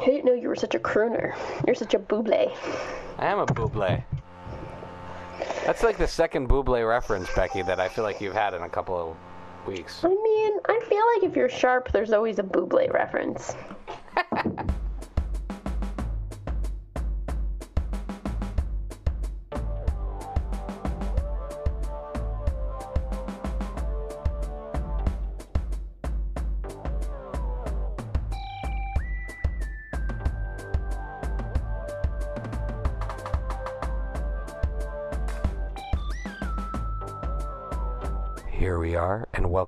I didn't know you were such a crooner. You're such a buble. I am a Buble. That's like the second Buble reference, Becky, that I feel like you've had in a couple of weeks. I mean, I feel like if you're sharp, there's always a buble reference.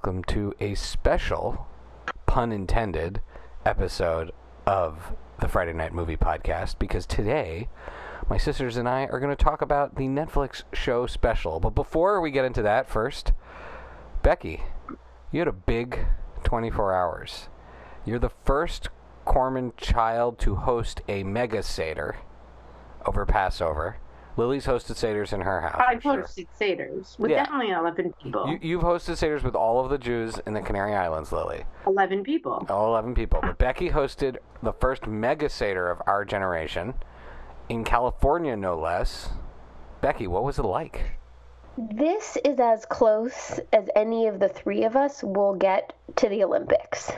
Welcome to a special, pun intended, episode of the Friday Night Movie Podcast because today my sisters and I are going to talk about the Netflix show special. But before we get into that, first, Becky, you had a big 24 hours. You're the first Corman child to host a mega Seder over Passover. Lily's hosted Seders in her house. I I'm sure. hosted Seder's with Yeah. definitely 11 people. You, you've hosted Seders with all of the Jews in the Canary Islands, Lily. 11 people. All 11 people. But Becky hosted the first mega Seder of our generation in California, no less. Becky, what was it like? This is as close as any of the three of us will get to the Olympics.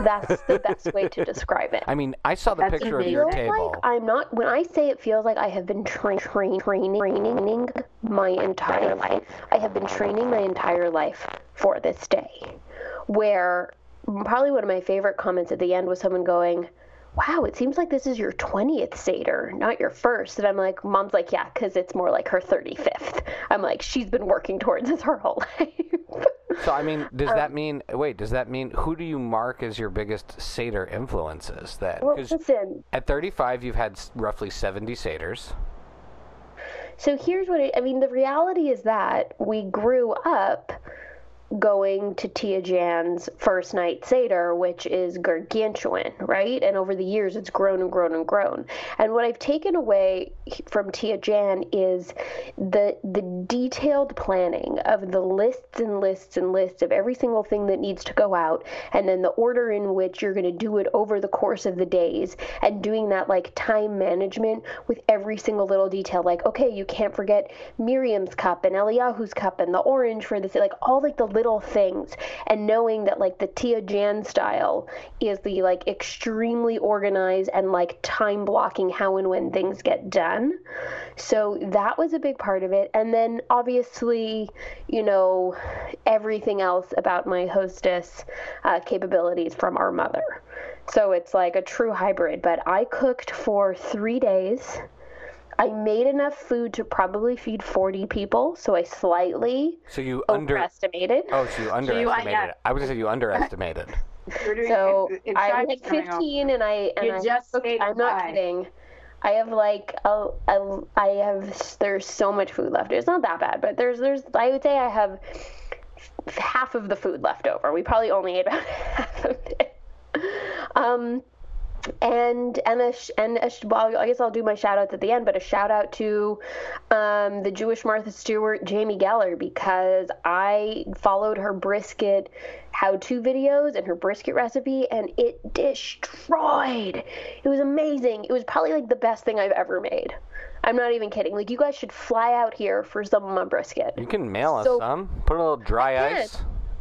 That's the best way to describe it. I mean, I saw the That's picture of your feels table. like I'm not. When I say it feels like I have been tra- train, training, training my entire life. I have been training my entire life for this day. Where probably one of my favorite comments at the end was someone going, "Wow, it seems like this is your 20th Seder, not your first. And I'm like, "Mom's like, yeah, because it's more like her 35th." I'm like, "She's been working towards this her whole life." So, I mean, does Um, that mean, wait, does that mean, who do you mark as your biggest Seder influences? That, well, listen, at 35, you've had roughly 70 Seders. So here's what I, I mean. The reality is that we grew up going to Tia Jan's first night Seder, which is gargantuan, right? And over the years, it's grown and grown and grown. And what I've taken away from Tia Jan is the the detailed planning of the lists and lists and lists of every single thing that needs to go out, and then the order in which you're going to do it over the course of the days, and doing that like time management with every single little detail. Like, okay, you can't forget Miriam's cup and Eliyahu's cup and the orange for this, like all like the little things, and knowing that like the Tia Jan style is the like extremely organized and like time blocking how and when things get done. So that was a big part of it. And then obviously, you know, everything else about my hostess uh, capabilities from our mother. So it's like a true hybrid. But I cooked for three days. I made enough food to probably feed 40 people, so I slightly So you under. overestimated. Oh, so you underestimated yeah. it. I was going to say you underestimated. So it- it I tried had 15, and I and You I just cooked- stayed I'm not five. kidding. I have like a, a I have there's so much food left. It's not that bad, but there's there's I would say I have half of the food left over. We probably only ate about half of it. Um, and and a and a well, I guess I'll do my shout outs at the end, but a shout out to um, the Jewish Martha Stewart, Jamie Geller, because I followed her brisket how-to videos and her brisket recipe, and it destroyed. It was amazing. It was probably like the best thing I've ever made. I'm not even kidding. Like you guys should fly out here for some of my brisket. You can mail us So- some. Put a little dry I ice.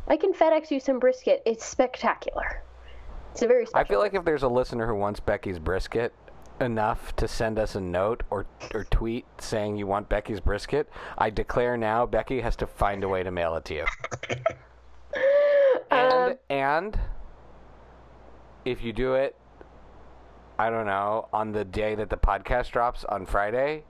I can FedEx you some brisket. It's spectacular. It's a very. I feel like if there's a listener who wants Becky's brisket enough to send us a note or or tweet saying you want Becky's brisket, I declare now Becky has to find a way to mail it to you. And Um, and if you do it, I don't know, on the day that the podcast drops on Friday,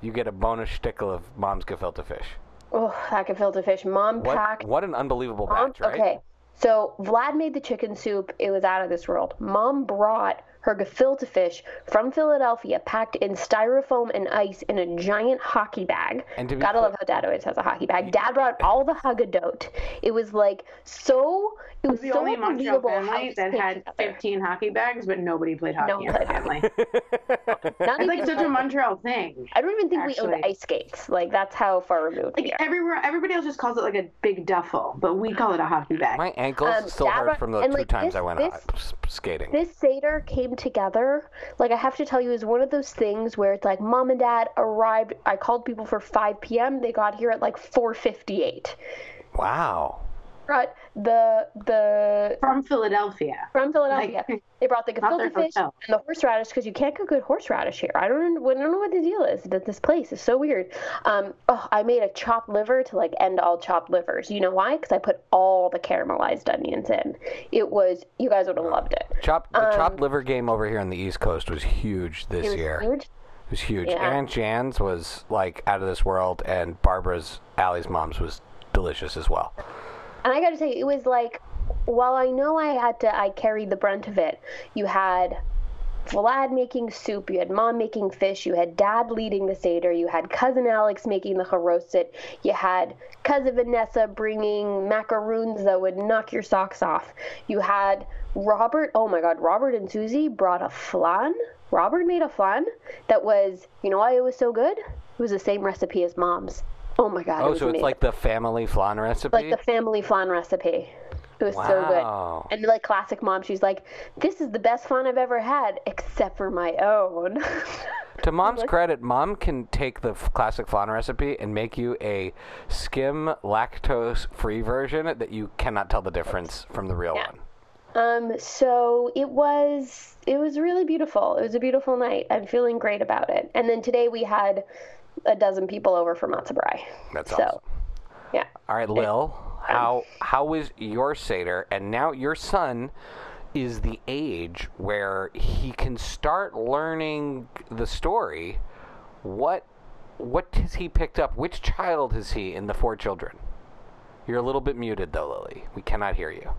you get a bonus stickle of mom's gefilte fish. oh, that gefilte fish. Mom What packed what an unbelievable batch, right? Okay. So Vlad made the chicken soup. It was out of this world. Mom brought her gefilte fish from Philadelphia, packed in styrofoam and ice in a giant hockey bag. And to be Gotta clear- love how Dad always has a hockey bag. Dad brought all the haggadot. It was like so. It was the so only Montreal unbelievable family that had together. 15 hockey bags, but nobody played hockey No in one the played family. Not It's like such a Montreal thing. I don't even think we actually. owned ice skates. Like that's how far removed we Like are. everywhere, everybody else just calls it like a big duffel, but we call it a hockey bag. My ankles Um, still Dad hurt brought- from the and, two like, times this- I went this- out skating. This Seder came came together. Like I have to tell you, is one of those things where it's like mom and dad arrived. I called people for 5 p.m. They got here at like 4:58. Wow. Brought the the From Philadelphia. from Philadelphia. Like- they brought the Not gefilte fish hotel. and the horseradish because you can't cook good horseradish here. I don't know, I don't know what the deal is. That this place is so weird. Um, oh, I made a chopped liver to like end all chopped livers. You know why? Because I put all the caramelized onions in. It was you guys would have loved it. Chop the chopped liver game over here on the East Coast was huge this Um, It was year. huge. It was huge. Yeah. Aunt Jan's was like out of this world, and Barbara's Allie's mom's was delicious as well. And I got to tell you, it was like, while I know I had to, I carried the brunt of it. You had Vlad making soup, you had mom making fish, you had dad leading the Seder, you had cousin Alex making the charosset, you had cousin Vanessa bringing macaroons that would knock your socks off. You had Robert, oh my god, Robert and Susie brought a flan. Robert made a flan that was, you know why it was so good? It was the same recipe as mom's. Oh my god. it Oh, was so it's like the family flan recipe. like the family flan recipe. It was so good. And like classic mom, she's like, "This is the best flan I've ever had, except for my own." To mom's credit, mom can take the f- classic flan recipe and make you a skim lactose-free version that you cannot tell the difference from the real Yeah. one. um, so it was it was really beautiful. It was a beautiful night. I'm feeling great about it. And then today we had a dozen people over for matzo. That's so, awesome. yeah. All right, Lil, um, how how was your seder? And now your son is the age where he can start learning the story. What what has he picked up? Which child is he in the four children? You're a little bit muted though, Lily. We cannot hear you.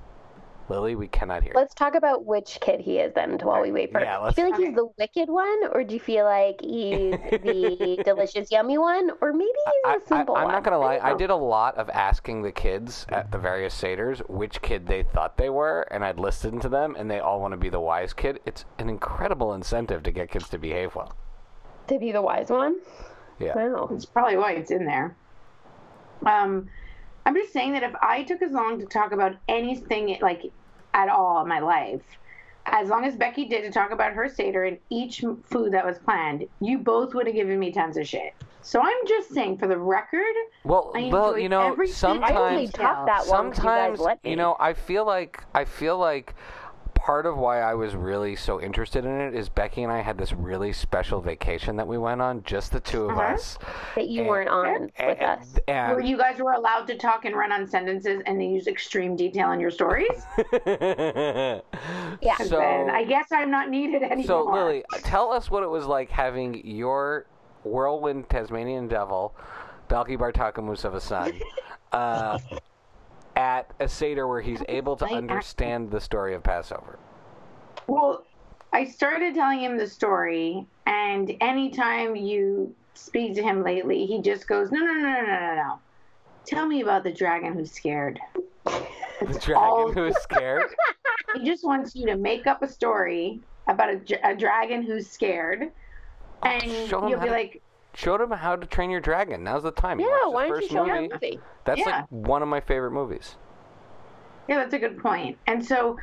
Lily, we cannot hear. Let's talk about which kid he is then while we wait for Yeah, Do let's- you feel like he's the wicked one, or do you feel like he's the delicious, yummy one, or maybe he's I, the simple am one? I'm not gonna lie. don't I did a lot of asking the kids at the various seders which kid they thought they were, and I'd listened to them, and they all want to be the wise kid. It's an incredible incentive to get kids to behave well. to be the wise one. Yeah. Wow. It's probably why it's in there. Um, I'm just saying that if I took as long to talk about anything like at all in my life, as long as Becky did to talk about her Seder and each food that was planned, you both would have given me tons of shit. So I'm just saying, for the record, Well, I well, enjoyed you know, every single I only sometimes, detail. talked that sometimes, you, guys let me. you know, I feel like I feel like part of why I was really so interested in it is Becky and I had this really special vacation that we went on, just the two of Uh-huh. us. that you and- weren't on with and, us. and- where you guys were allowed to talk and run on sentences and then use extreme detail in your stories, Yeah. So, then I guess I'm not needed anymore. so Lily, tell us what it was like having your whirlwind Tasmanian devil, Balki Bartokomous of a son, uh, at a seder where he's able to understand the story of Passover. Well, I started telling him the story, and anytime you speak to him lately, he just goes, "No, no, no, no, no, no, no. Tell me about the dragon who's scared." The dragon all- who is scared. He just wants you to make up a story about a, a dragon who's scared, oh, and Oh, show you'll be to- like, Showed him how to train your dragon. Now's the time. Yeah, why don't you show him movie. movie? That's Yeah. like one of my favorite movies. "Yeah, that's a good point." And so,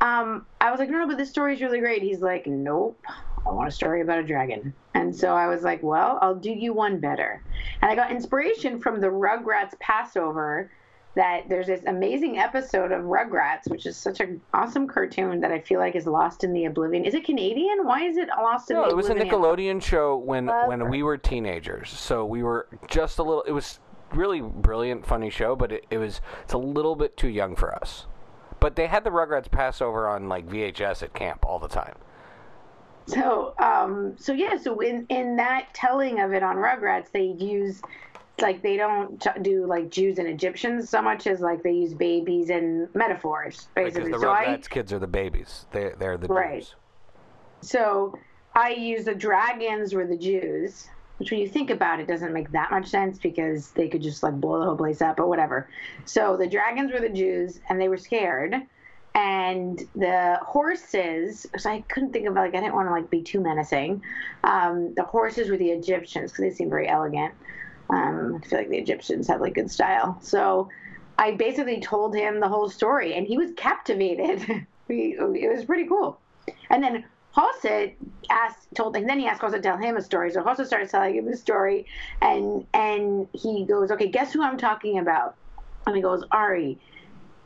um, I was like, "No, no, but this story's really great." He's like, "Nope." I want a story about a dragon. And so I was like, well, I'll do you one better. And I got inspiration from the Rugrats Passover that there's this amazing episode of Rugrats, which is such an awesome cartoon that I feel like is lost in the oblivion. Is it Canadian? Why is it lost in No, the oblivion? No, it was a? Nickelodeon show when Love when we were teenagers. So we were just a little. It was really brilliant, funny show, but it, it was it's a little bit too young for us. But they had the Rugrats Passover on like VHS at camp all the time. So, um, so yeah, so in in that telling of it on Rugrats, they use like they don't do like Jews and Egyptians so much as like they use babies and metaphors Because basically. the so I kids are the babies. They they're the Right. Jews. so I use the dragons were the Jews, which when you think about it doesn't make that much sense because they could just like blow the whole place up, but whatever. So the dragons were the Jews and they were scared. And the horses, so I couldn't think of like I didn't want to like be too menacing. Um, the horses were the Egyptians because they seem very elegant. Um, I feel like the Egyptians have like good style. So I basically told him the whole story, and he was captivated. It was pretty cool. And then Halsett asked, told, and then he asked Halsett to tell him a story. So Halsett started telling him the story, and and he goes, "Okay, guess who I'm talking about?" And he goes, "Ari,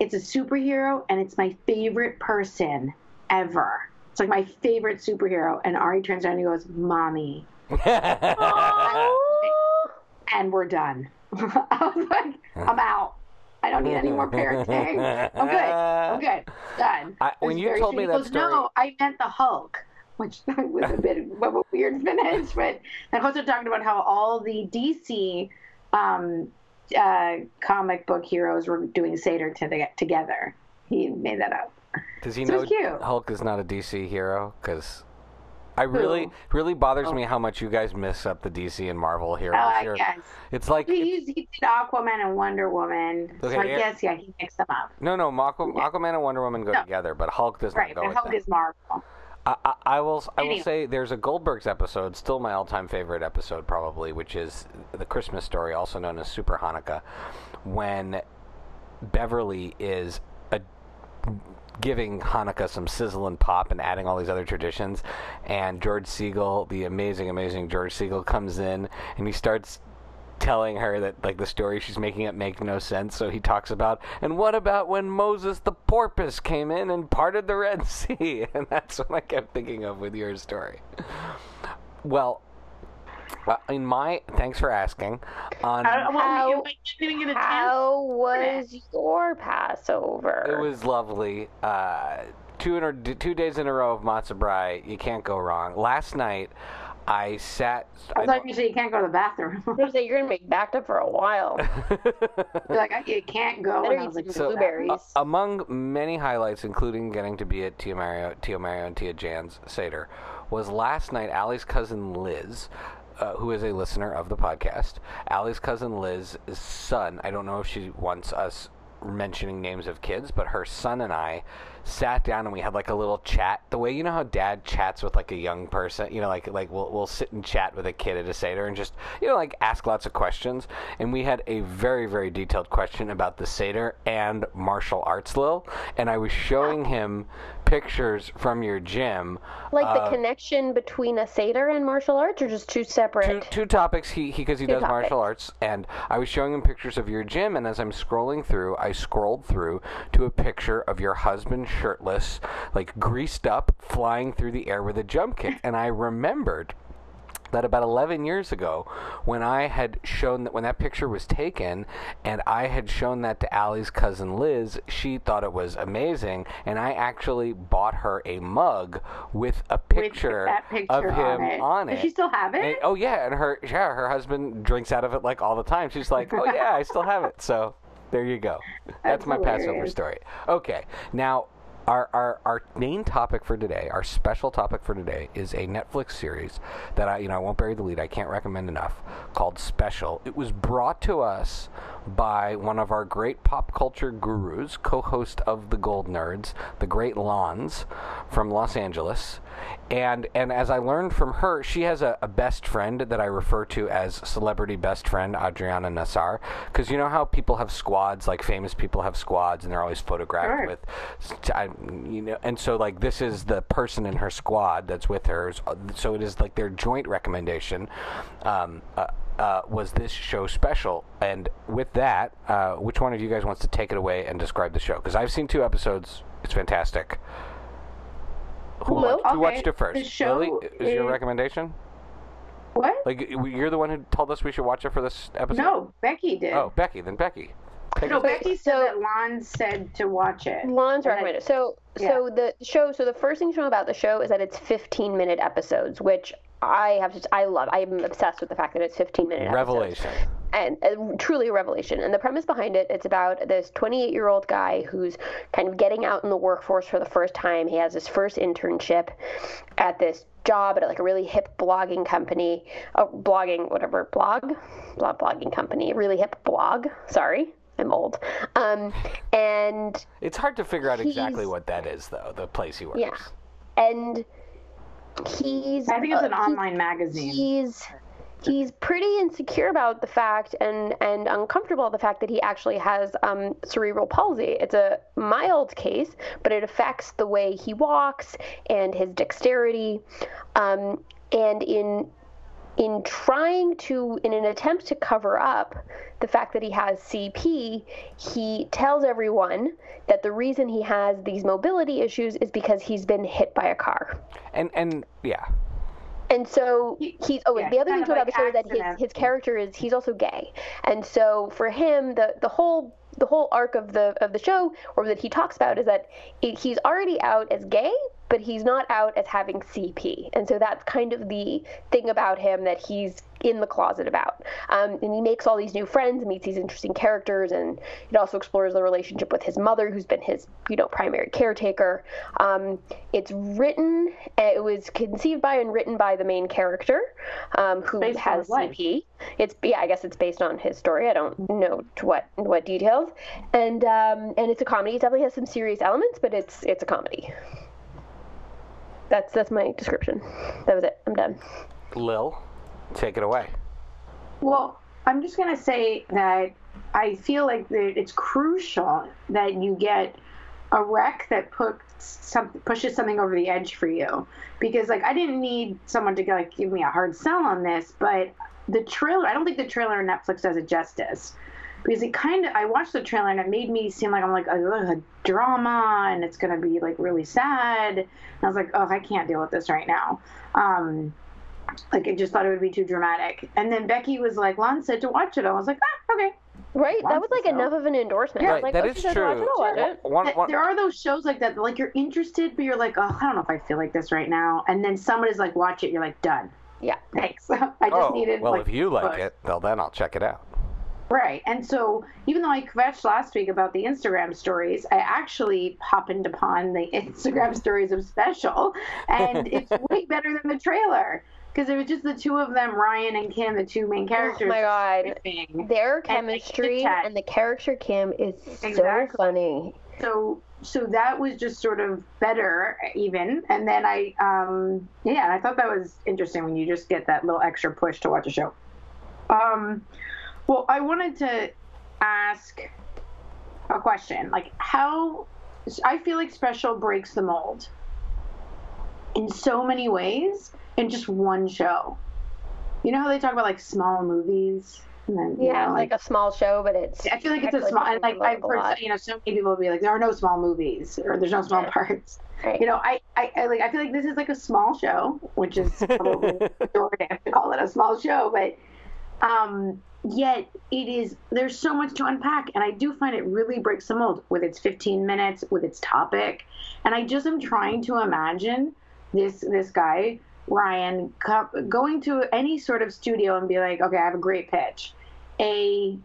it's a superhero, and it's my favorite person ever. It's like my favorite superhero." And Ari turns around and he goes, "Mommy," and we're done. I was like, "I'm out." I don't need any more parenting. I'm good. I'm good. Done. I, when you told me that goes, story, no, I meant the Hulk, which was a bit of a weird finish. But and also talked about how all the DC um, uh, comic book heroes were doing Seder to together. He made that up. does he so know. Hulk is not a DC hero? Because I really, Who? really bothers Oh. me how much you guys mix up the DC and Marvel heroes. Oh, I here. guess. It's like He, used, he did Aquaman and Wonder Woman. so Okay, I yeah. guess, yeah, he mixed them up. no, no. Aqu- Aquaman and Wonder Woman go No. together, but Hulk does Right, not go and with Hulk them. is Marvel. I, I, I will. I will say there's a Goldberg's episode, still my all-time favorite episode, probably, which is the Christmas story, also known as Super Hanukkah, when Beverly is a, giving Hanukkah some sizzle and pop and adding all these other traditions, and George Segal, the amazing, amazing George Segal, comes in and he starts telling her that like the story she's making up make no sense. So he talks about and what about when moses the porpoise came in and parted the red sea? And that's what i kept thinking of with your story. Well uh, in my thanks for asking on I How- you- I didn't get a chance. How was your Passover? it was lovely uh two in a, two days in a row of matzah brei you can't go wrong last night i sat I I thought don't- you said you can't go to the bathroom. I was gonna say you're gonna be backed up for a while. You're like, I, you can't go. Better And I was like, So, blueberries. uh, among many highlights, including getting to be at Tia Mario, Tia Mario and Tia Jan's Seder, was last night Allie's cousin Liz, uh, who is a listener of the podcast. Allie's cousin Liz's son, I don't know if she wants us mentioning names of kids, but her son and I sat down and we had like a little chat. The way you know how dad chats with like a young person, you know, like like we'll we'll sit and chat with a kid at a seder and just you know like ask lots of questions. And we had a very very detailed question about the seder and martial arts, Lil. And I was showing him pictures from your gym. like uh, the connection between a Seder and martial arts, or just two separate? two, two topics he because he, does martial arts and i was showing him pictures of your gym and as i'm scrolling through i scrolled through to a picture of your husband shirtless like greased up flying through the air with a jump kick and i remembered that about 11 years ago when I had shown that when that picture was taken and I had shown that to Allie's cousin Liz, she thought it was amazing and I actually bought her a mug with a picture, that picture of him on it. on it. Does she still have it? And- oh yeah, and her yeah, her husband drinks out of it like all the time. She's like, "Oh yeah, I still have it." So, there you go. That's, That's my Passover story. Okay. Now, our, our our main topic for today, our special topic for today is a Netflix series that I, you know, I won't bury the lead. I can't recommend enough called Special. It was brought to us by one of our great pop culture gurus, co-host of the Gold Nerds, the great Lons from Los Angeles. And and as I learned from her, she has a, a best friend that I refer to as celebrity best friend Adriana Nassar. Because you know how people have squads, like famous people have squads, and they're always photographed Sure. with, I, you know. And so like this is the person in her squad that's with her. So it is like their joint recommendation. Um, uh, uh, was this show special? And with that, uh, which one of you guys wants to take it away and describe the show? Because I've seen two episodes. It's fantastic. Who, Well, watched, who okay, watched it first? the show Lily, is your recommendation? What? Like you're the one who told us we should watch it for this episode. No, Becky did. Oh, Becky. Then Becky. Take no, Becky said So- that Lon said to watch it. Lon's And I- recommended. So, so the show. So the first thing to know about the show is that it's 15 minute episodes, which I have just I love. I'm obsessed with the fact that it's 15 minute episodes. Revelation. and uh, truly a revelation. And the premise behind it, it's about this 28 year old guy who's kind of getting out in the workforce for the first time. He has his first internship at this job at like a really hip blogging company, a blogging whatever blog, blog blogging company, really hip blog. Sorry. I'm old. Um, and It's hard to figure out exactly what that is, though. The place he works. yeah. and he's I think it's uh, an he- online magazine. he's he's pretty insecure about the fact and and uncomfortable the fact that he actually has um, cerebral palsy. It's a mild case, but it affects the way he walks and his dexterity. Um, and in in trying to, in an attempt to cover up the fact that he has CP, he tells everyone that the reason he has these mobility issues is because he's been hit by a car. And and yeah. And so he's oh yeah, the other kind thing of about the show is that his, his character is he's also gay. And so for him the the whole the whole arc of the of the show or that he talks about is that it, he's already out as gay but he's not out as having CP. And so that's kind of the thing about him that he's in the closet about. Um, and he makes all these new friends, meets these interesting characters, and it also explores the relationship with his mother, who's been his, you know, primary caretaker. Um, it's written, it was conceived by and written by the main character, um, who based has. CP. It's yeah, I guess it's based on his story. I don't know to what what details, and um, and it's a comedy. It definitely has some serious elements, but it's it's a comedy. That's that's my description. That was it. I'm done. Lil, take it away. Well, I'm just gonna say that I feel like that it's crucial that you get a rec that puts some pushes something over the edge for you, because like I didn't need someone to like give me a hard sell on this, but the trailer I don't think the trailer on Netflix does it justice. Because it kind of, I watched the trailer and it made me seem like I'm like a, a drama and it's gonna be like really sad. And I was like, oh, I can't deal with this right now. Um, like I just thought it would be too dramatic. And then Becky was like, Lon said to watch it. I was like, ah, okay. Right? That was like so. enough of an endorsement. I was Right, like, that oh, is she doesn't watch true. it, I'll watch it. One, one, There are those shows like that, like you're interested, but you're like, oh, I don't know if I feel like this right now. And then somebody's like, watch it. You're like, done. Yeah. Thanks. I just oh, needed. well, like, if you like push. it, well, then I'll check it out. Right. And so even though I kvetched last week about the Instagram stories, I actually happened upon the Instagram stories of Special, and it's way better than the trailer because it was just the two of them, Ryan and Kim, the two main characters. Oh my god. Their chemistry chit-chat. and the character Kim is so funny. so so that was just sort of better even and then i um yeah i thought that was interesting when you just get that little extra push to watch a show um well i wanted to ask a question like how i feel like special breaks the mold in so many ways in just one show you know how they talk about like small movies and then you Yeah, know, it's like a small show, but it's. I feel like it's a small, and like I've heard, you know, so many people be like, there are no small movies, or there's no small Right. parts. Right. You know, I, I, I like, I feel like this is like a small show, which is probably pejorative to call it a small show, but, um, yet it is. There's so much to unpack, and I do find it really breaks the mold with its 15 minutes, with its topic, and I just am trying to imagine this this guy Ryan going to any sort of studio and be like, okay, I have a great pitch a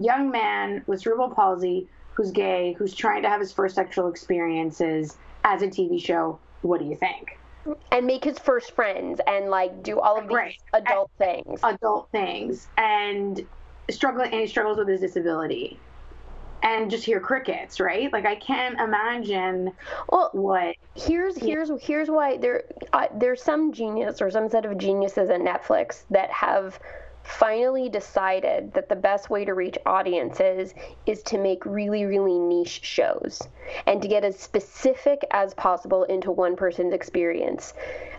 young man with cerebral palsy who's gay, who's trying to have his first sexual experiences as a TV show. What do you think? And make his first friends and like do all of these Right. adult things. Adult things and struggling, and he struggles with his disability. And just hear crickets, right? Like I can't imagine well, what. here's here's here's why there uh, there's some genius or some set of geniuses at Netflix that have finally decided that the best way to reach audiences is to make really really niche shows and to get as specific as possible into one person's experience.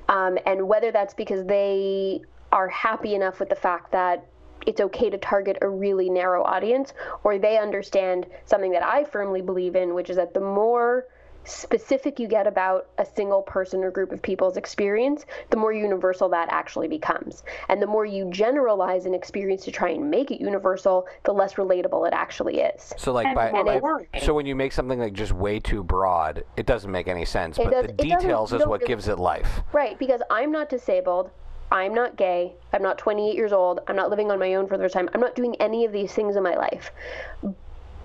Um, and whether that's because they are happy enough with the fact that it's okay to target a really narrow audience or they understand something that I firmly believe in which is that the more specific you get about a single person or group of people's experience, the more universal that actually becomes. And the more you generalize an experience to try and make it universal, the less relatable it actually is. So like And by, more by boring. so when you make something like just way too broad, it doesn't make any sense. It but does- the details is what gives it life. Right, because I'm not disabled. I'm not gay. I'm not 28 years old. I'm not living on my own for the first time. I'm not doing any of these things in my life.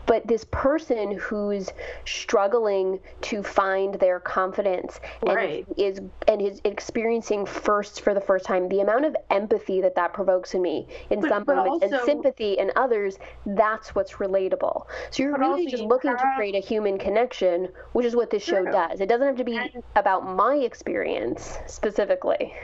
But this person who's struggling to find their confidence and Right. is and is experiencing first for the first time, the amount of empathy that that provokes in me in But- some but moments and sympathy in others, that's what's relatable. So you're really just looking to create a human connection, which is what this show True. does. It doesn't have to be And- about my experience specifically.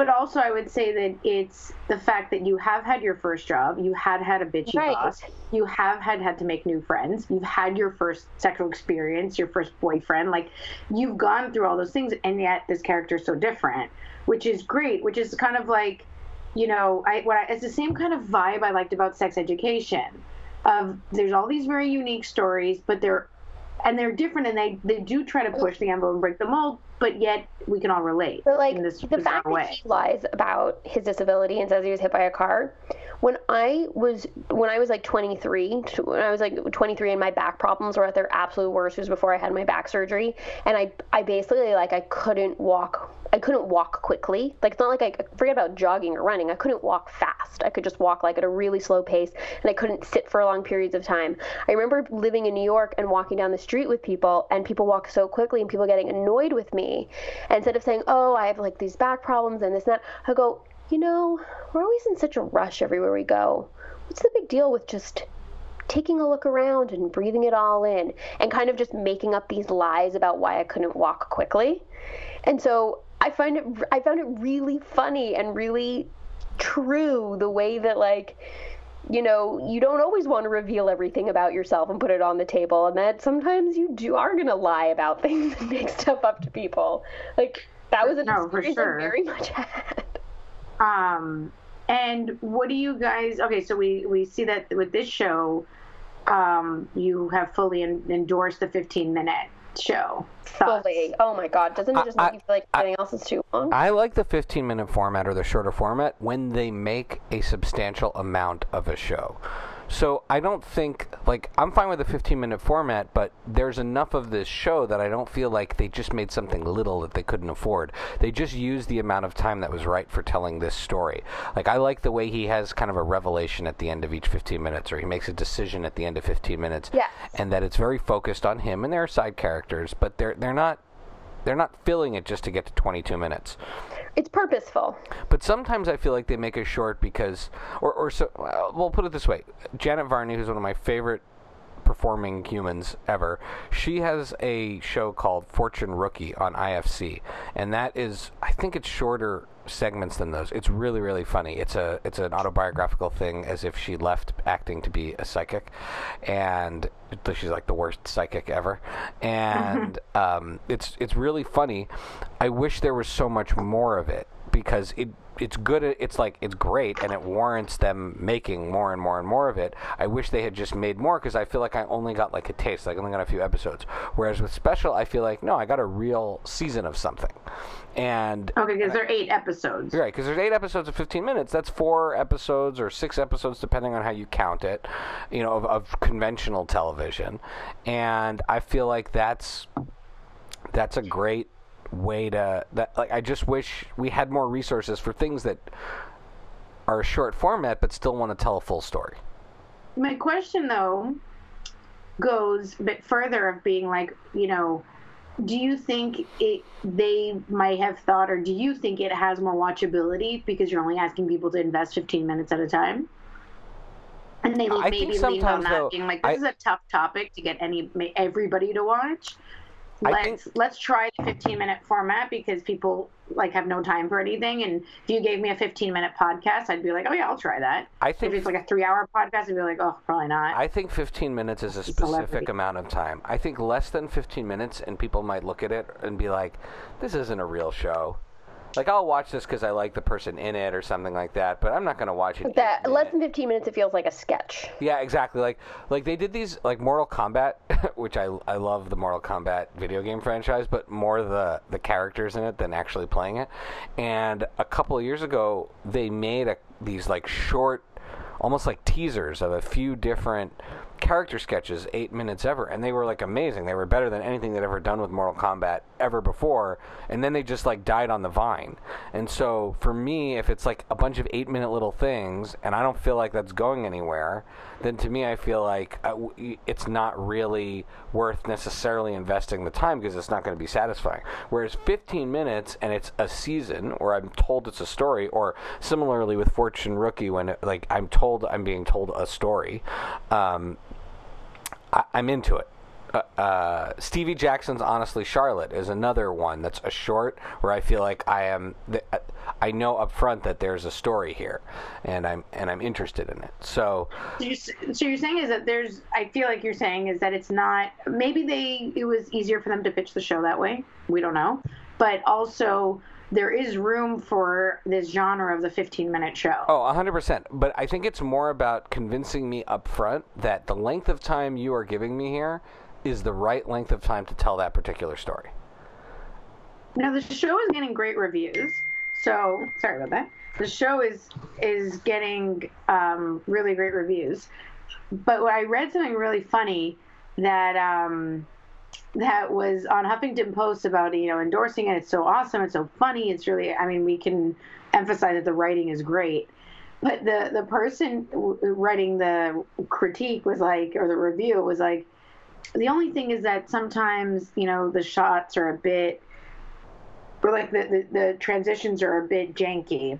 But also, I would say that it's the fact that you have had your first job, you had had a bitchy Right. boss, you have had had to make new friends, you've had your first sexual experience, your first boyfriend. Like, you've gone through all those things, and yet this character is so different, which is great. Which is kind of like, you know, I what I, it's the same kind of vibe I liked about sex education. Of there's all these very unique stories, but they're and they're different, and they they do try to push the envelope and break the mold, but yet we can all relate But like in this the fact that he lies about his disability and says he was hit by a car. When I was when I was like 23, when I was like 23 and my back problems were at their absolute worst, it was before I had my back surgery, and I I basically like I couldn't walk. I couldn't walk quickly. Like it's not like I forget about jogging or running. I couldn't walk fast. I could just walk like at a really slow pace, and I couldn't sit for long periods of time. I remember living in New York and walking down the street with people, and people walk so quickly, and people getting annoyed with me. Instead of saying, "Oh, I have like these back problems and this and that," I go, "You know, we're always in such a rush everywhere we go. What's the big deal with just taking a look around and breathing it all in and kind of just making up these lies about why I couldn't walk quickly?" And so I find it I found it really funny and really true the way that like you know, you don't always want to reveal everything about yourself and put it on the table, and that sometimes you do are gonna lie about things and make stuff up to people. Like that was an No, for experience sure. I very much had. Um, and what do you guys? Okay, so we we see that with this show, um, you have fully en- endorsed the 15 minute show. Thoughts? Fully. Oh my god, doesn't it just I- make you feel like anything else is too long? I like the 15 minute format or the shorter format when they make a substantial amount of a show. So I don't think like I'm fine with the 15 minute format, but there's enough of this show that I don't feel like they just made something little that they couldn't afford. They just used the amount of time that was right for telling this story. Like I like the way he has kind of a revelation at the end of each 15 minutes, or he makes a decision at the end of 15 minutes, Yes. and that it's very focused on him and there are side characters, but they're they're not they're not filling it just to get to 22 minutes. It's purposeful. But sometimes I feel like they make a short because, or, or so. Uh, we'll put it this way: Janet Varney, who's one of my favorite performing humans ever, she has a show called Fortune Rookie on IFC, and that is, I think it's shorter segments than those. It's really, really funny. It's a, it's an autobiographical thing, as if she left acting to be a psychic, and she's like the worst psychic ever, and um, it's, it's really funny. I wish there was so much more of it because it it's good it's like it's great and it warrants them making more and more and more of it i wish they had just made more because i feel like i only got like a taste like i only got a few episodes whereas with special i feel like no i got a real season of something and Okay, because there are eight episodes. Right, because there's eight episodes of 15 minutes. That's four episodes or six episodes, depending on how you count it, you know, of, of conventional television. And I feel like that's that's a great way to that. Like, I just wish we had more resources for things that are a short format but still want to tell a full story. My question though goes a bit further of being like, you know, do you think it they might have thought or do you think it has more watchability because you're only asking people to invest 15 minutes at a time? And they I think maybe leaned on that though, being like I- this is a tough topic to get any everybody to watch. I Let's think- let's try the 15 minute format because people like have no time for anything. And if you gave me a 15 minute podcast, I'd be like, oh yeah, I'll try that. I If think it's like a three hour podcast, I'd be like, oh, probably not. I think 15 minutes is a specific Celebrity. amount of time. I think less than 15 minutes, and people might look at it and be like, "This isn't a real show." Like I'll watch this because I like the person in it or something like that, but I'm not going to watch it. That less minute. than 15 minutes, it feels like a sketch. Yeah, exactly. Like like they did these like Mortal Kombat, which I I love the Mortal Kombat video game franchise, but more the the characters in it than actually playing it. And a couple of years ago, they made a, these like short, almost like teasers of a few different character sketches, eight minutes ever, and they were like amazing. They were better than anything they'd ever done with Mortal Kombat ever before. And then they just like died on the vine. And so for me, if it's like a bunch of eight minute little things, and I don't feel like that's going anywhere, then to me I feel like uh, it's not really worth necessarily investing the time because it's not going to be satisfying. Whereas 15 minutes and it's a season, or I'm told it's a story, or similarly with Fortune Rookie when it, like I'm told I'm being told a story. Um, I, I'm into it. uh, uh, Stevie Jackson's "Honestly Charlotte" is another one that's a short where I feel like I am. th- I know up front that there's a story here, and I'm and I'm interested in it. So so you're saying is that there's, I feel like you're saying is that it's not, maybe they, it was easier for them to pitch the show that way. We don't know. But also, there is room for this genre of the 15 minute show. Oh, 100%. But I think it's more about convincing me up front that the length of time you are giving me here is the right length of time to tell that particular story. Now the show is getting great reviews. So sorry about that. The show is is getting um, really great reviews. But I read something really funny that um, that was on Huffington Post about you know endorsing it. It's so awesome. It's so funny. It's really. I mean, we can emphasize that the writing is great. But the the person writing the critique was like, or the review was like, the only thing is that sometimes you know the shots are a bit or like the, the, the transitions are a bit janky.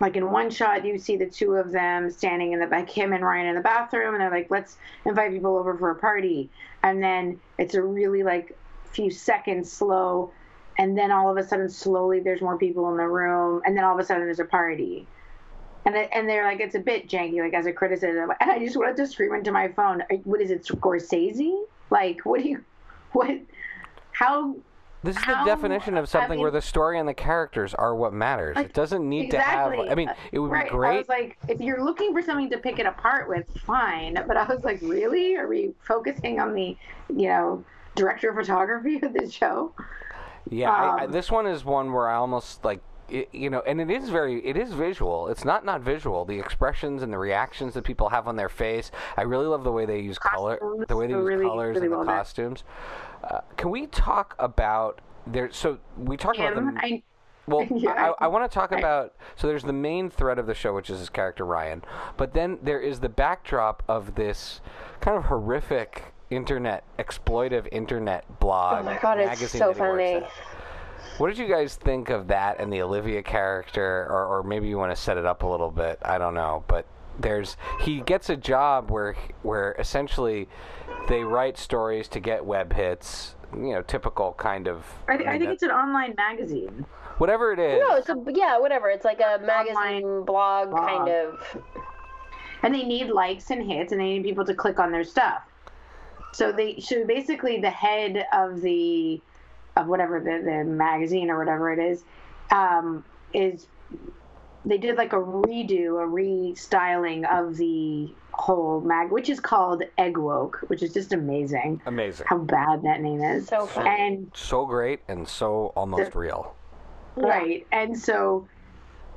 Like in one shot, you see the two of them standing in the back, him and Ryan in the bathroom, and they're like, "Let's invite people over for a party." And then it's a really like few seconds slow, and then all of a sudden, slowly, there's more people in the room, and then all of a sudden, there's a party. And it, and they're like, it's a bit janky, like as a criticism. And I just wanted to scream into my phone, "What is it, Scorsese? Like, what do you, what, how?" This is the definition of something I where the story and the characters are what matters. It doesn't need Exactly. to have. I mean, it would right. be great. I was like, if you're looking for something to pick it apart with, fine. But I was like, really? Are we focusing on the, you know, director of photography of the show? Yeah, I, I, Um, this one is one where I almost like it, you know, and it is very, it is visual. It's not not visual. The expressions and the reactions that people have on their face. I really love the way they use color, Costumes the way they use really- colors really and the well done. costumes. Uh, can we talk about there? So we talked about Him, the. I, Well, Yeah, I, I want to talk I- about. So there's the main thread of the show, which is his character Ryan, but then there is the backdrop of this kind of horrific internet, exploitive internet blog. Oh my God, it's so funny. At. What did you guys think of that and the Olivia character, or, or maybe you want to set it up a little bit? I don't know, but there's he gets a job where where essentially they write stories to get web hits. You know, typical kind of. I, th- I think that- it's an online magazine. whatever it is. No, it's a yeah, whatever. It's like a magazine blog blog. kind of. and they need likes and hits and they need people to click on their stuff so they so basically the head of the of whatever the, the magazine or whatever it is um, is they did like a redo a restyling of the whole mag which is called Eggwoke which is just amazing Amazing. how bad that name is So fun. and so great and so almost real. Right. And so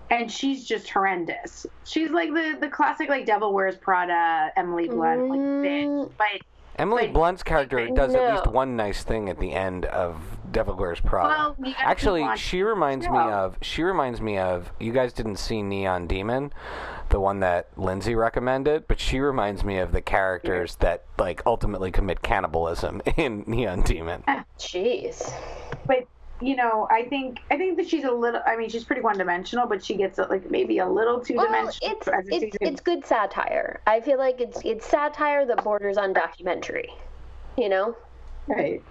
and she's just horrendous. She's like the the classic like Devil Wears Prada, Emily Blunt like bitch. Mm. But Emily Like, Blunt's character does at least one nice thing at the end of Devil Wears Prada. Well, you gotta keep Actually, she reminds me of. She reminds me of. You guys didn't see Neon Demon, the one that Lindsay recommended, but she reminds me of the characters that like ultimately commit cannibalism in Neon Demon. Ah, jeez. but you know, I think I think that she's a little I mean, she's pretty one dimensional, but she gets it like maybe a little two Well, dimensional it's as it's it's good satire. I feel like it's it's satire that borders on documentary. You know. right.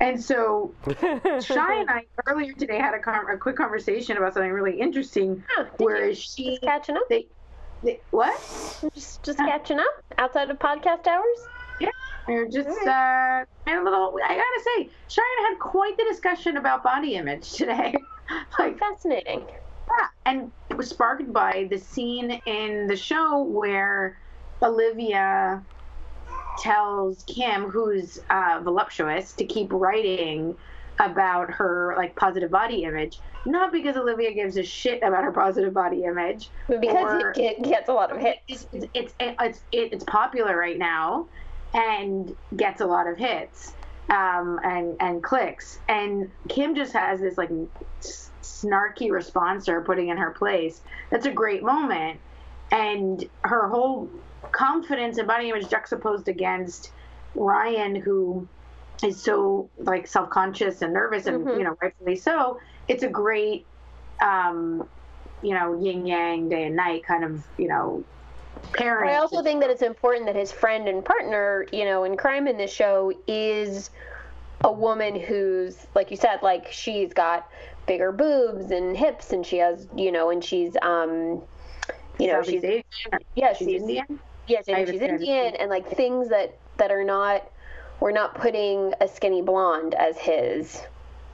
And so Shy and I earlier today had a, con- a quick conversation about something really interesting. Huh, did where you? she Just catching up. they, they what? Just just catching up outside of podcast hours. Yeah, we were just uh, and a little. I gotta say, Cheyenne had quite the discussion about body image today. like, Fascinating. yeah, and it was sparked by the scene in the show where Olivia tells Kim, who's uh, voluptuous, to keep writing about her like positive body image. Not because Olivia gives a shit about her positive body image, Because or- it, it gets a lot of hits. it's it's it's it's, it's popular right now and gets a lot of hits um, and and clicks. And kim just has this like snarky response her putting in her place. That's a great moment. And her whole confidence and body image juxtaposed against ryan who is so like self-conscious and nervous and Mhm. you know rightfully so. It's a great um you know yin yang day and night kind of you know parent. I also think that it's important that his friend and partner, you know, in crime in this show is a woman who's, like you said, like she's got bigger boobs and hips, and she has, you know, and she's, um, you know, Southeast she's yeah, she's she's Indian. Yes, I and she's friend. Indian, and like things that that are not. We're not putting a skinny blonde as his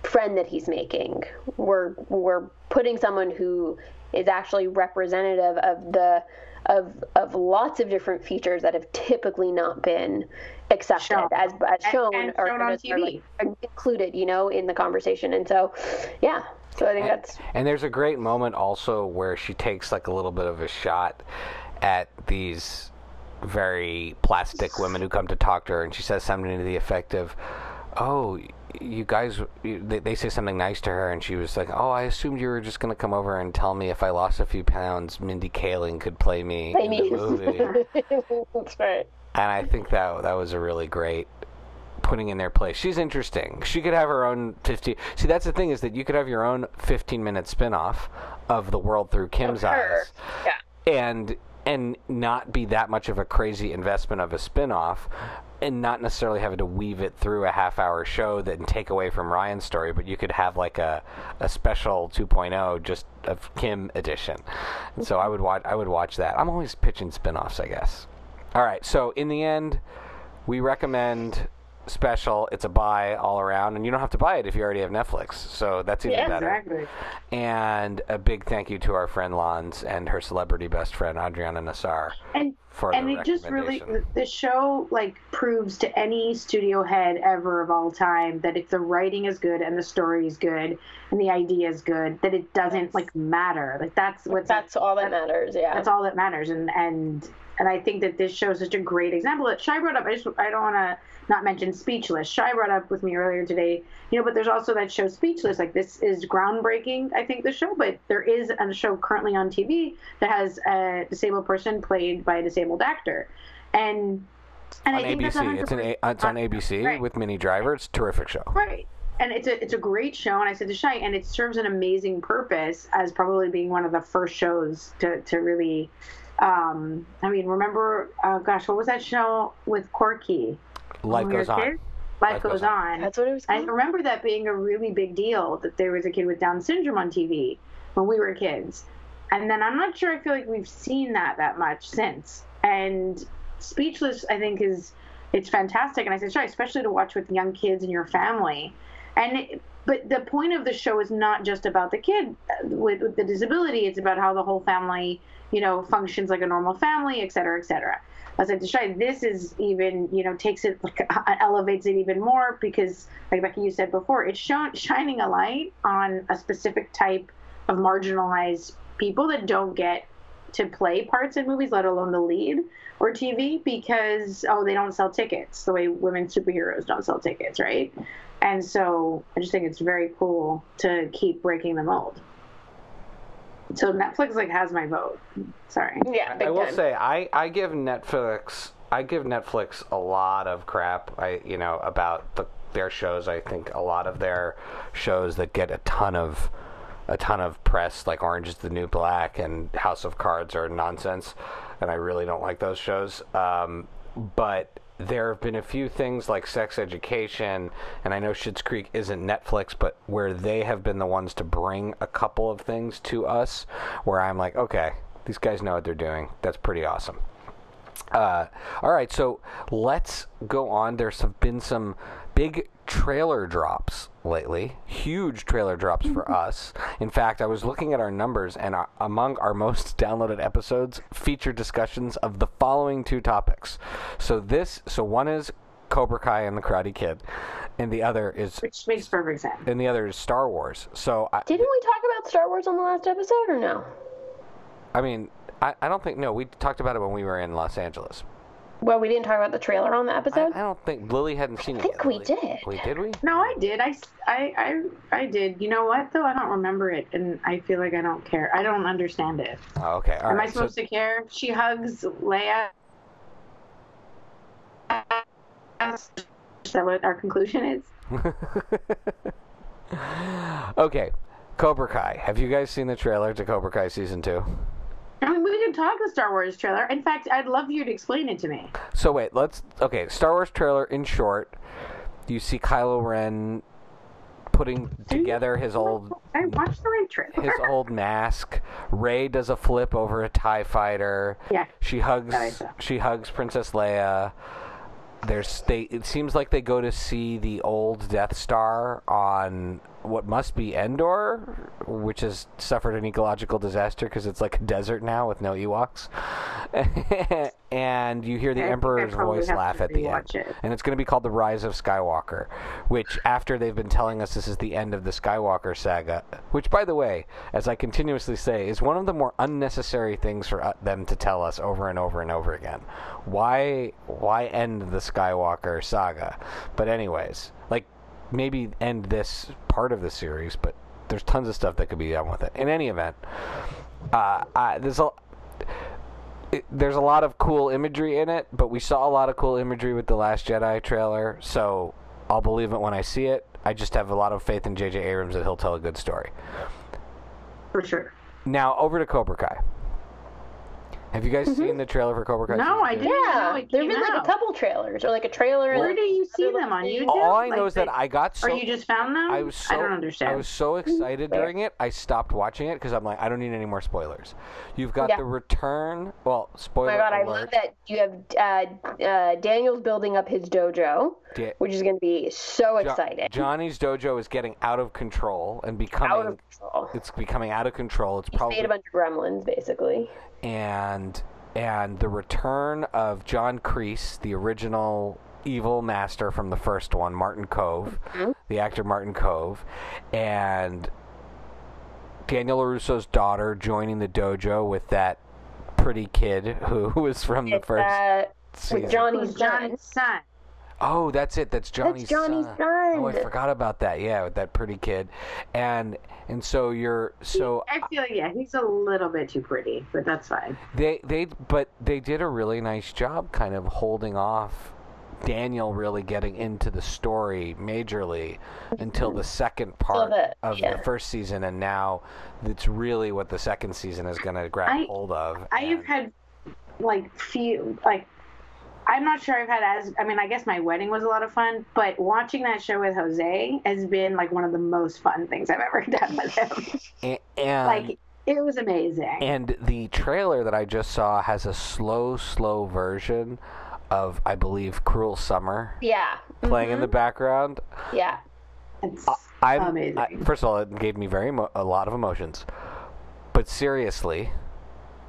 friend that he's making. We're we're putting someone who is actually representative of the of of lots of different features that have typically not been accepted Shown. as as shown and or, shown on or, TV. like, included, you know, in the conversation. And so, yeah. So I think that's And there's a great moment also where she takes like a little bit of a shot at these very plastic women who come to talk to her, and she says something to the effect of, "Oh, you guys," they, they say something nice to her, and she was like, "Oh, I assumed you were just gonna come over and tell me if I lost a few pounds, Mindy Kaling could play me I in mean, the movie." that's right. and I think that that was a really great putting in their place. She's interesting. She could have her own 15. See, that's the thing is that you could have your own 15 minute spin-off of the world through Kim's eyes. Yeah. And and not be that much of a crazy investment of a spin-off and not necessarily having to weave it through a half hour show that take away from Ryan's story, but you could have like a, a special 2.0 just of Kim edition. So I would watch I would watch that. I'm always pitching spin-offs, I guess. All right, so in the end, we recommend special. It's a buy all around, and you don't have to buy it if you already have Netflix. So that's even Yeah, better. Exactly. And a big thank you to our friend Lons and her celebrity best friend Adriana Nassar And for and the it just really the show like proves to any studio head ever of all time that if the writing is good and the story is good and the idea is good that it doesn't like matter like that's what That's all that matters. Yeah. that's all that matters and and and i think that this show is such a great example that shy brought up i just i don't want to not mention speechless shy brought up with me earlier today you know but there's also that show speechless like this is groundbreaking i think the show but there is a show currently on tv that has a disabled person played by a disabled actor and and on i think that's ABC. It's an 100% A- it's on ABC Right. with Minnie Driver. It's a terrific show. Right. And it's a it's a great show, and I said to Shy, and it serves an amazing purpose as probably being one of the first shows to, to really. Um, I mean, remember, uh, gosh, what was that show with Corky? Life When we goes on. kids? Life, goes, on. That's what it was I remember that being a really big deal that there was a kid with Down syndrome on TV when we were kids. And then I'm not sure I feel like we've seen that that much since. And Speechless, I think, is it's fantastic. And I said, sure, especially to watch with young kids in your family. And it, but the point of the show is not just about the kid with, with the disability. It's about how the whole family, you know, functions like a normal family, et cetera, et cetera. I was like, try this is even, you know, takes it, like, uh, elevates it even more because, like Becky, you said before, it's shown, shining a light on a specific type of marginalized people that don't get to play parts in movies, let alone the lead or TV, because, oh, they don't sell tickets the way women superheroes don't sell tickets, right? And so I just think it's very cool to keep breaking the mold. So Netflix like has my vote. Sorry. Yeah, big I will time. say I, I give Netflix I give Netflix a lot of crap. I you know about the, their shows. I think a lot of their shows that get a ton of a ton of press, like Orange is the New Black and House of Cards, are nonsense, and I really don't like those shows. Um, but there have been a few things like Sex Education, and I know Schitt's Creek isn't Netflix, but where they have been the ones to bring a couple of things to us, where I'm like, okay, these guys know what they're doing. That's pretty awesome. Uh, all right, so let's go on. There's been some big trailer drops lately, huge trailer drops for us. In fact, I was looking at our numbers, and uh, among our most downloaded episodes feature discussions of the following two topics. So this, so one is Cobra Kai and the Karate Kid, and the other is Which makes perfect sense. and the other is Star Wars. So I, Didn't we talk about Star Wars on the last episode or no? I mean, I, I don't think no. We talked about it when we were in Los Angeles. Well, we didn't talk about the trailer on the I, episode. I don't think Lily hadn't seen it. I think yet. we Lily- did. We did we? No, I did. I, I, I, I did. You know what, though? I don't remember it, and I feel like I don't care. I don't understand it. Oh, okay. All Am right. I supposed so, to care? She hugs Leia. Is that what our conclusion is? okay, Cobra Kai. Have you guys seen the trailer to Cobra Kai season two? I mean, we could talk the Star Wars trailer. In fact, I'd love you to explain it to me. So wait, let's okay. Star Wars trailer in short. You see Kylo Ren putting together his old I watched the right trailer. his old mask. Rey does a flip over a Tie Fighter. Yeah. She hugs That I saw. she hugs Princess Leia. There's they. It seems like they go to see the old Death Star on what must be Endor, which has suffered an ecological disaster because it's like a desert now with no Ewoks. and you hear the I Emperor's voice laugh at the end, it. and it's going to be called the Rise of Skywalker. Which, after they've been telling us this is the end of the Skywalker saga, which, by the way, as I continuously say, is one of the more unnecessary things for uh, them to tell us over and over and over again. Why, why end the Skywalker saga? But anyways, like maybe end this part of the series, but there's tons of stuff that could be done with it. In any event, uh, I, there's a it, there's a lot of cool imagery in it, but we saw a lot of cool imagery with the Last Jedi trailer, so I'll believe it when I see it. I just have a lot of faith in J.J. Abrams that he'll tell a good story. For sure. Now over to Cobra Kai. Have you guys seen the trailer for Cobra Kai? No, season I didn't. know Yeah, it there's came been like a couple trailers or like a trailer. and, Where do you see them on. YouTube? All I Like know is that I got so Or you just found them? I was so I don't understand. I was so excited Fair. during it. I stopped watching it because I'm like, I don't need any more spoilers. You've got Yeah. the return. Well, Oh spoiler my god, I love that you have uh, uh, Daniel's building up his dojo, Da- which is going to be so Jo- exciting. Johnny's dojo is getting out of control and becoming. out of control. it's becoming out of control. It's He's probably made a bunch of gremlins, basically. And and the return of John Kreese, the original evil master from the first one, Martin Kove, Mm-hmm. the actor Martin Kove, and Daniel LaRusso's daughter joining the dojo with that pretty kid who was from the It's, first uh, with Johnny's Johnny's son. Oh, that's it. That's Johnny's that's Johnny's son. son. Oh, I forgot about that. Yeah, with that pretty kid, and and so you're so I feel yeah, he's a little bit too pretty, but that's fine. They they but they did a really nice job kind of holding off Daniel really getting into the story majorly mm-hmm. until the second part it, of yeah. the first season and now it's really what the second season is going to grab I- hold of. I have had like few like I'm not sure I've had as I mean I guess my wedding was a lot of fun, but watching that show with Jose has been like one of the most fun things I've ever done with him. a- and like it was amazing. and the trailer that I just saw has a slow slow version of I believe Cruel Summer Yeah. playing in the mm-hmm. background. Yeah. it's I'm amazing. I, first of all, it gave me very mo- a lot of emotions. But seriously,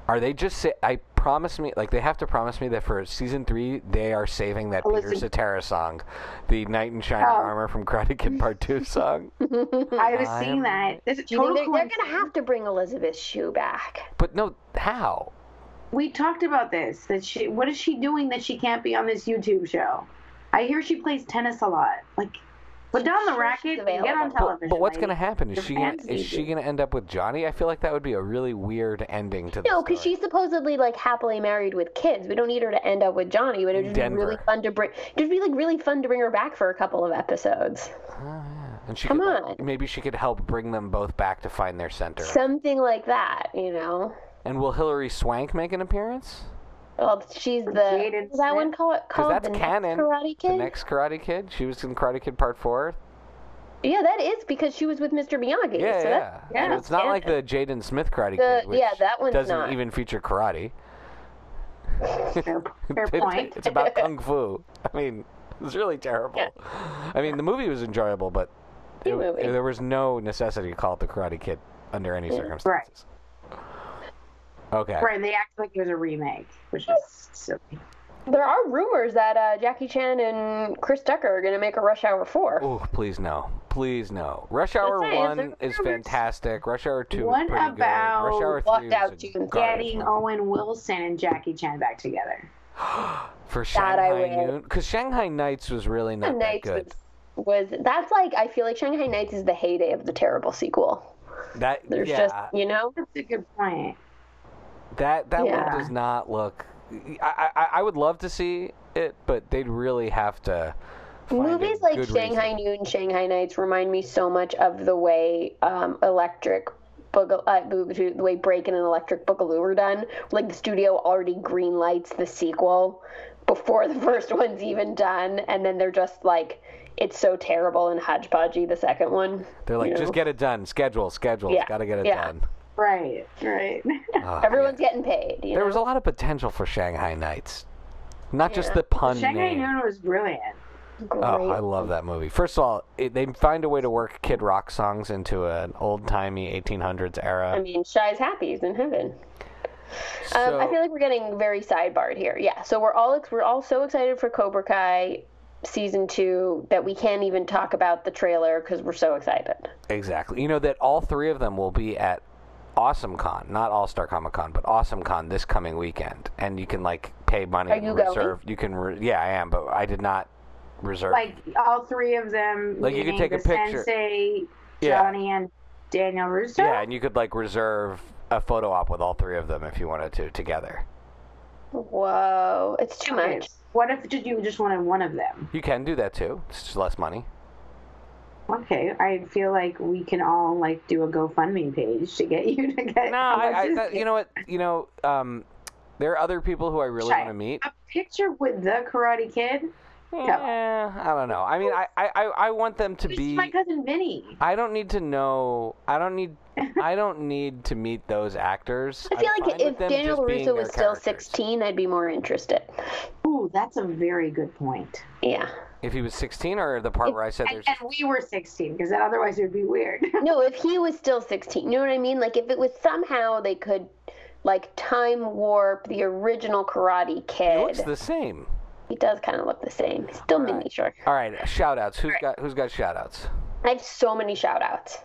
are they just say? I promise me, like they have to promise me that for season three they are saving that Peter listen. Cetera song, the Knight in Shining Oh. Armor from Karate Kid Part Two song. I was I'm- seeing that. This is Do you think total they're, they're going to have to bring Elizabeth Shue back? But no, how? We talked about this. That she, what is she doing that she can't be on this YouTube show? I hear she plays tennis a lot. Like, put down the sure racket and get on available. But, television. but what's going to happen? Is she gonna, is she going to end up with Johnny? I feel like that would be a really weird ending to the No, because she's supposedly like happily married with kids. We don't need her to end up with Johnny, but it'd just be really fun to bring. It'd be like really fun to bring her back for a couple of episodes. Oh, yeah. And she Come could, like, on. maybe she could help bring them both back to find their center. Something like that, you know. and will Hilary Swank make an appearance? Well, she's the Jaden what's that one called? Because called that's the next. Karate Kid. The next Karate Kid. She was in Karate Kid Part Four. Yeah, that is because she was with Mr. Miyagi. Yeah, so yeah. Yeah, So it's not like the. Jaden Smith Karate The- Kid, which yeah, that one's doesn't not. even feature karate. Fair, fair It- point. it's about kung fu. I mean, it's really terrible. Yeah. I mean, the movie was enjoyable, but it, movie. there was no necessity to call it the Karate Kid under any circumstances. Okay. Right, they act like it was a remake, which is silly. There are rumors that uh, Jackie Chan and Chris Tucker are going to make a Rush Hour 4. Oh, please no. Please no. Rush Hour saying, 1 there's is fantastic. Rush Hour 2 What is pretty good. Rush Hour 3 Locked was Out a June garbage Getting movie. Owen Wilson and Jackie Chan back together. For God, I Shanghai will. Noon. Because Shanghai Nights was really not that Nights good. was, was that's like I feel like Shanghai Nights is the heyday of the terrible sequel. That There's yeah, just you know That's a good point. That that Yeah. one does not look. I, I I would love to see it, but they'd really have to. movies like Shanghai reason. Noon, Shanghai Nights remind me so much of the way um, Electric Boogaloo, uh, Boogaloo, the way Break and an Electric Boogaloo were done. Like the studio already green lights the sequel before the first one's even done, and then they're just like, it's so terrible and hodgepodgey. The second one. They're like, you just get it done. Schedule, schedule. Yeah, Got to get it yeah. done. Right, right. Oh, Everyone's getting paid. You There know? was a lot of potential for Shanghai Nights. Not just the pun Shanghai name. Noon was brilliant. Great. Oh, I love that movie. First of all, it, they find a way to work Kid Rock songs into an old timey 1800s era. I mean, Shy's happy. He's in heaven. Um, I feel like we're getting very sidebarred here. Yeah, so we're all we're all so excited for Cobra Kai season two that we can't even talk about the trailer because we're so excited. Exactly. You know that all three of them will be at Awesome Con, not All Star Comic Con, but Awesome Con this coming weekend, and you can like pay money Are and you going? reserve. You can, re- yeah, I am, but I did not reserve. Like all three of them. Like, you could take a picture. Sensei, Yeah. Johnny, and Daniel Russo. yeah, and you could like reserve a photo op with all three of them if you wanted to together. Whoa, it's too Okay, much. What if did you just wanted one of them? You can do that too. It's just less money. Okay, I feel like we can all like do a GoFundMe page to get you to get. No, I, I that, you know what? You know, um, there are other people who I really Shy. want to meet. a picture with the Karate Kid. Yeah, I don't know. I mean, I, I, I I want them to This be. my cousin Vinny. I don't need to know. I don't need. I don't need to meet those actors. I feel I'm like if Daniel just Russo was still characters. 16, I'd be more interested. Ooh, that's a very good point. Yeah. If he was 16, or the part where I said And, there's. and we were 16, because otherwise it would be weird. No, if he was still 16, you know what I mean? Like if it was somehow they could like time warp the original Karate He Kid. looks the same. He does kind of look the same. He's still Right. mini sure. All right, shout outs. Who's got Who's got shout outs? I have so many shout outs.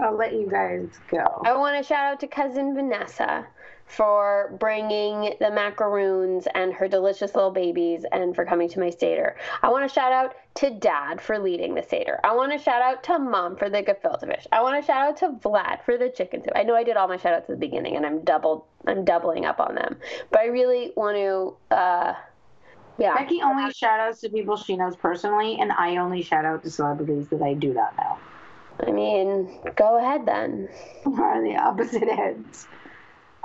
I'll let you guys go. I want to shout out to cousin Vanessa for bringing the macaroons and her delicious little babies and for coming to my Seder. I want to shout out to dad for leading the Seder. I want to shout out to mom for the gefilte fish. I want to shout out to Vlad for the chicken soup. I know I did all my shout outs at the beginning and I'm doubled I'm doubling up on them. But I really want to uh yeah. Becky only shout outs to people she knows personally, and I only shout out to celebrities that I do not know. I mean, go ahead then. We're on the opposite ends.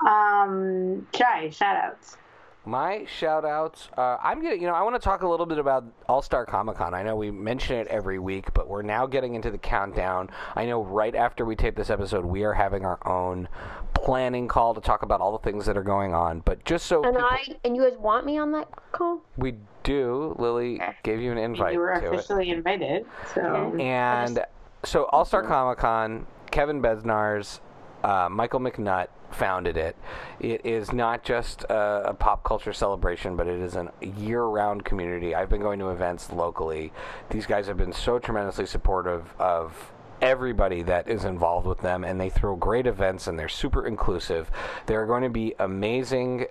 Um, Chai, shout outs. My shout outs, uh, I'm gonna, you know, I want to talk a little bit about All Star Comic Con. I know we mention it every week, but we're now getting into the countdown. I know right after we tape this episode, we are having our own planning call to talk about all the things that are going on. But just so And people- I and you guys want me on that call? we do, Lily gave you an invite you were to it. officially invited, so And so All Star Comic Con, Kevin Besnar's, uh, Michael McNutt founded it. It is not just a, a pop culture celebration, but it is a year-round community. I've been going to events locally. These guys have been so tremendously supportive of everybody that is involved with them and they throw great events and they're super inclusive. There are going to be amazing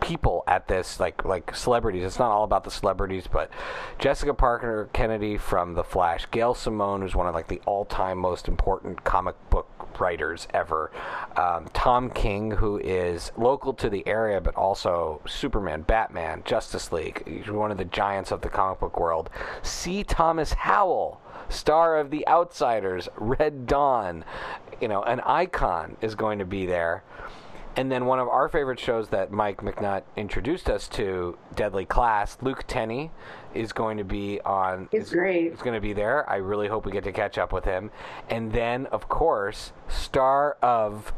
people at this like like celebrities it's not all about the celebrities but jessica parker kennedy from the flash gail simone who's one of like the all-time most important comic book writers ever. Um, tom king who is local to the area but also superman batman justice league he's one of the giants of the comic book world. C. Thomas howell star of the outsiders red dawn. You know an icon is going to be there and then one of our favorite shows that Mike McNutt introduced us to, Deadly Class, Luke Tennie is going to be on. He's is, great. Is going to be there. I really hope we get to catch up with him. And then, of course, star of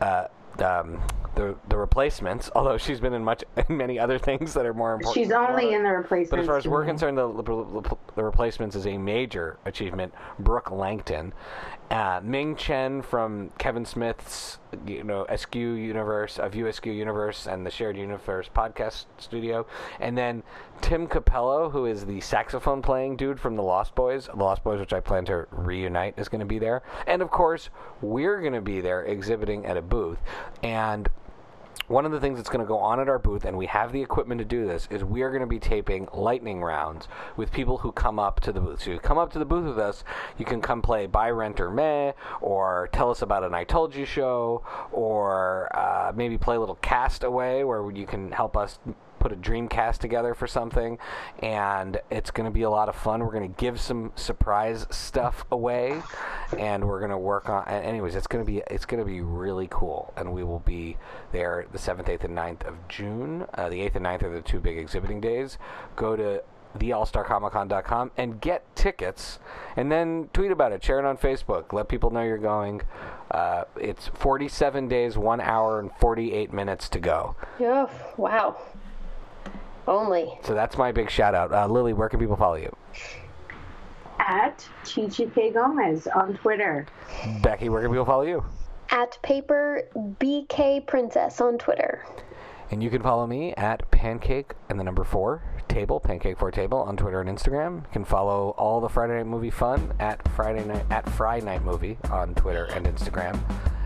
uh, um, the the replacements. Although she's been in much in many other things that are more important. she's only in the replacements. But as far as we're concerned, the, the, the replacements is a major achievement. Brooke Langton, uh, Ming Chen from Kevin Smith's, you know, SQ Universe, of USQ Universe and the Shared Universe podcast studio, and then Tim Capello, who is the saxophone playing dude from the Lost Boys, the Lost Boys, which I plan to reunite, is going to be there, and of course, we're going to be there exhibiting at a booth, and one of the things that's going to go on at our booth, and we have the equipment to do this, is we are going to be taping lightning rounds with people who come up to the booth. So you come up to the booth with us, you can come play Buy, Rent, or Meh, or tell us about an I Told You show, or uh, maybe play a little castaway where you can help us put a Dreamcast together for something, and it's going to be a lot of fun. We're going to give some surprise stuff away, and we're going to work on. Anyways, it's going to be it's going to be really cool, and we will be there the seventh, eighth, and 9th of June. Uh, the eighth and 9th are the two big exhibiting days. Go to theallstarcomiccon.com and get tickets and then tweet about it share it on facebook let people know you're going uh, it's 47 days 1 hour and 48 minutes to go Yeah. Wow. Only. so that's my big shout out uh, lily where can people follow you At Chichi K. Gomez on Twitter. becky where can people follow you At paper BK Princess on Twitter. and you can follow me at pancake and the number four table pancake four table on twitter and instagram you can follow all the friday night movie fun at friday night at friday night movie on twitter and instagram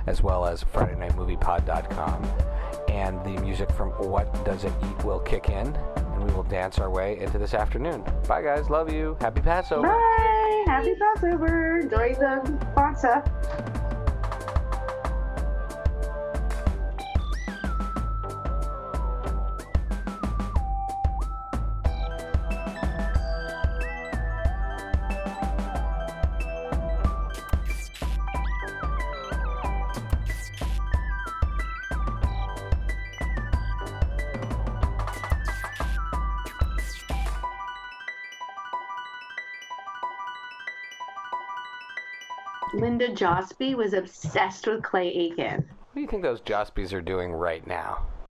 as well as friday night movie pod.com and the music from what does it eat will kick in and we will dance our way into this afternoon bye guys love you happy passover Bye. Happy Passover. Enjoy the pizza. Linda Josby was obsessed with Clay Aiken. what do you think those jospies are doing right now